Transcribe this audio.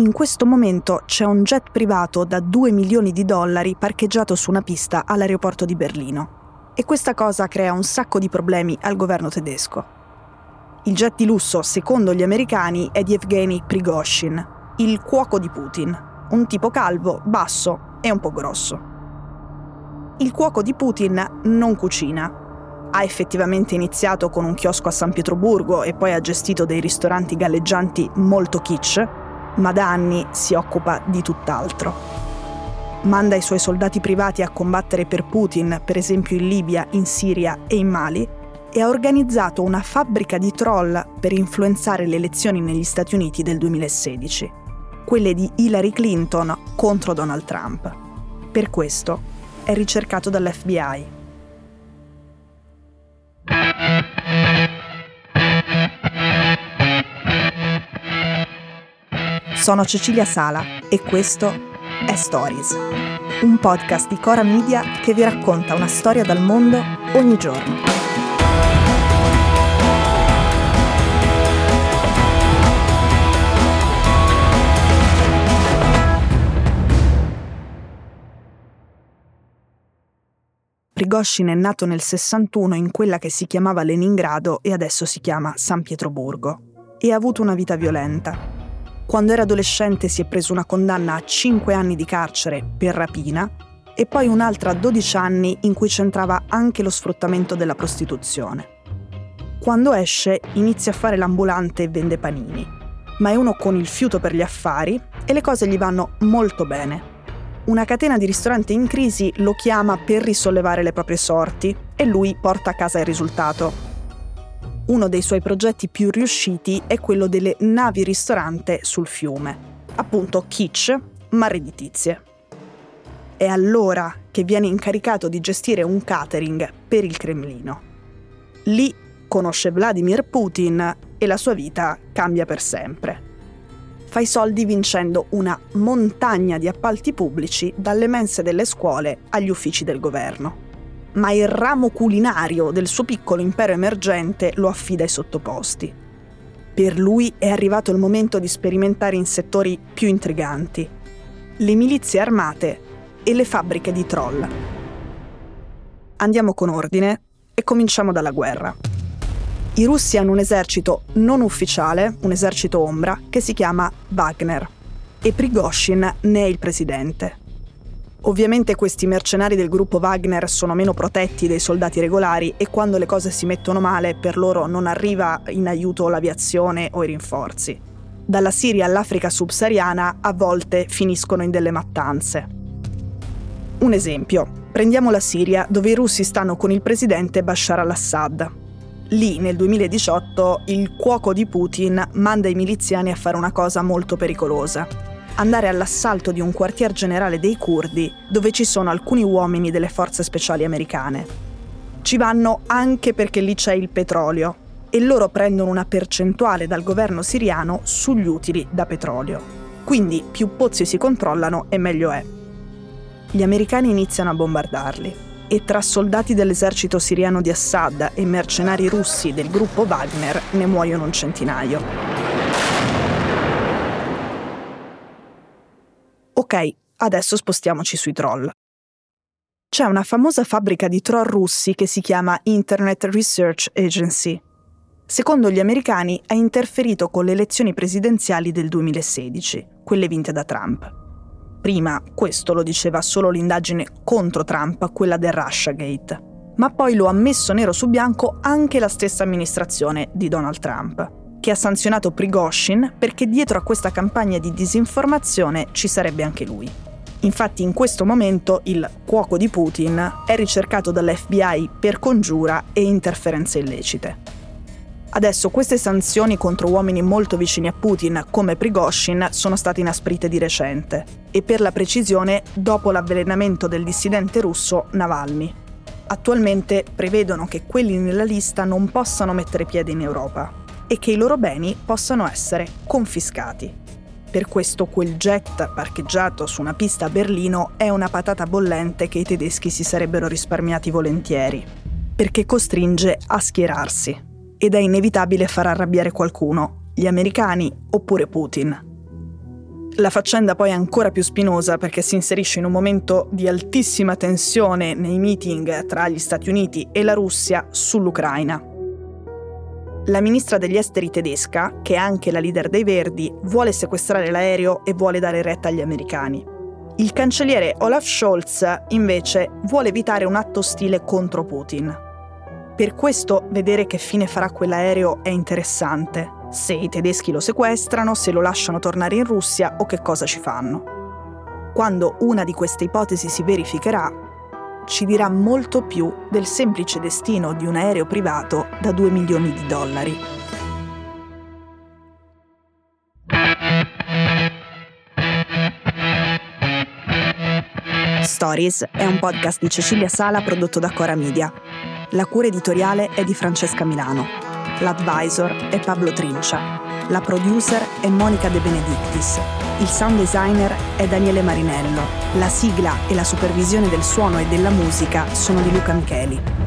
In questo momento c'è un jet privato da 2 milioni di dollari parcheggiato su una pista all'aeroporto di Berlino. E questa cosa crea un sacco di problemi al governo tedesco. Il jet di lusso, secondo gli americani, è di Evgeny Prigozhin, il cuoco di Putin, un tipo calvo, basso e un po' grosso. Il cuoco di Putin non cucina. Ha effettivamente iniziato con un chiosco a San Pietroburgo e poi ha gestito dei ristoranti galleggianti molto kitsch, ma da anni si occupa di tutt'altro. Manda i suoi soldati privati a combattere per Putin, per esempio in Libia, in Siria e in Mali, e ha organizzato una fabbrica di troll per influenzare le elezioni negli Stati Uniti del 2016, quelle di Hillary Clinton contro Donald Trump. Per questo è ricercato dall'FBI. Sono Cecilia Sala e questo è Stories, un podcast di Cora Media che vi racconta una storia dal mondo ogni giorno. Prigoshin è nato nel 61 in quella che si chiamava Leningrado e adesso si chiama San Pietroburgo e ha avuto una vita violenta quando era adolescente si è preso una condanna a 5 anni di carcere per rapina e poi un'altra a 12 anni in cui c'entrava anche lo sfruttamento della prostituzione. Quando esce inizia a fare l'ambulante e vende panini, ma è uno con il fiuto per gli affari e le cose gli vanno molto bene. Una catena di ristoranti in crisi lo chiama per risollevare le proprie sorti e lui porta a casa il risultato, uno dei suoi progetti più riusciti è quello delle navi ristorante sul fiume, appunto kitsch ma redditizie. È allora che viene incaricato di gestire un catering per il Cremlino. Lì conosce Vladimir Putin e la sua vita cambia per sempre. Fa i soldi vincendo una montagna di appalti pubblici dalle mense delle scuole agli uffici del governo ma il ramo culinario del suo piccolo impero emergente lo affida ai sottoposti. Per lui è arrivato il momento di sperimentare in settori più intriganti, le milizie armate e le fabbriche di troll. Andiamo con ordine e cominciamo dalla guerra. I russi hanno un esercito non ufficiale, un esercito ombra, che si chiama Wagner, e Prigozhin ne è il presidente. Ovviamente questi mercenari del gruppo Wagner sono meno protetti dei soldati regolari e quando le cose si mettono male per loro non arriva in aiuto l'aviazione o i rinforzi. Dalla Siria all'Africa subsahariana a volte finiscono in delle mattanze. Un esempio, prendiamo la Siria dove i russi stanno con il presidente Bashar al-Assad. Lì nel 2018 il cuoco di Putin manda i miliziani a fare una cosa molto pericolosa andare all'assalto di un quartier generale dei curdi dove ci sono alcuni uomini delle forze speciali americane. Ci vanno anche perché lì c'è il petrolio e loro prendono una percentuale dal governo siriano sugli utili da petrolio. Quindi più pozzi si controllano e meglio è. Gli americani iniziano a bombardarli e tra soldati dell'esercito siriano di Assad e mercenari russi del gruppo Wagner ne muoiono un centinaio. Ok, adesso spostiamoci sui troll. C'è una famosa fabbrica di troll russi che si chiama Internet Research Agency. Secondo gli americani ha interferito con le elezioni presidenziali del 2016, quelle vinte da Trump. Prima questo lo diceva solo l'indagine contro Trump, quella del Russiagate, ma poi lo ha messo nero su bianco anche la stessa amministrazione di Donald Trump che ha sanzionato Prigozhin perché dietro a questa campagna di disinformazione ci sarebbe anche lui. Infatti in questo momento il cuoco di Putin è ricercato dall'FBI per congiura e interferenze illecite. Adesso queste sanzioni contro uomini molto vicini a Putin come Prigozhin sono state inasprite di recente e per la precisione dopo l'avvelenamento del dissidente russo Navalny. Attualmente prevedono che quelli nella lista non possano mettere piede in Europa e che i loro beni possano essere confiscati. Per questo quel jet parcheggiato su una pista a Berlino è una patata bollente che i tedeschi si sarebbero risparmiati volentieri, perché costringe a schierarsi ed è inevitabile far arrabbiare qualcuno, gli americani oppure Putin. La faccenda poi è ancora più spinosa perché si inserisce in un momento di altissima tensione nei meeting tra gli Stati Uniti e la Russia sull'Ucraina. La ministra degli esteri tedesca, che è anche la leader dei Verdi, vuole sequestrare l'aereo e vuole dare retta agli americani. Il cancelliere Olaf Scholz, invece, vuole evitare un atto ostile contro Putin. Per questo vedere che fine farà quell'aereo è interessante, se i tedeschi lo sequestrano, se lo lasciano tornare in Russia o che cosa ci fanno. Quando una di queste ipotesi si verificherà, ci dirà molto più del semplice destino di un aereo privato da 2 milioni di dollari. Stories è un podcast di Cecilia Sala prodotto da Cora Media. La cura editoriale è di Francesca Milano l'advisor è Pablo Trincia, la producer è Monica De Benedictis, il sound designer è Daniele Marinello, la sigla e la supervisione del suono e della musica sono di Luca Micheli.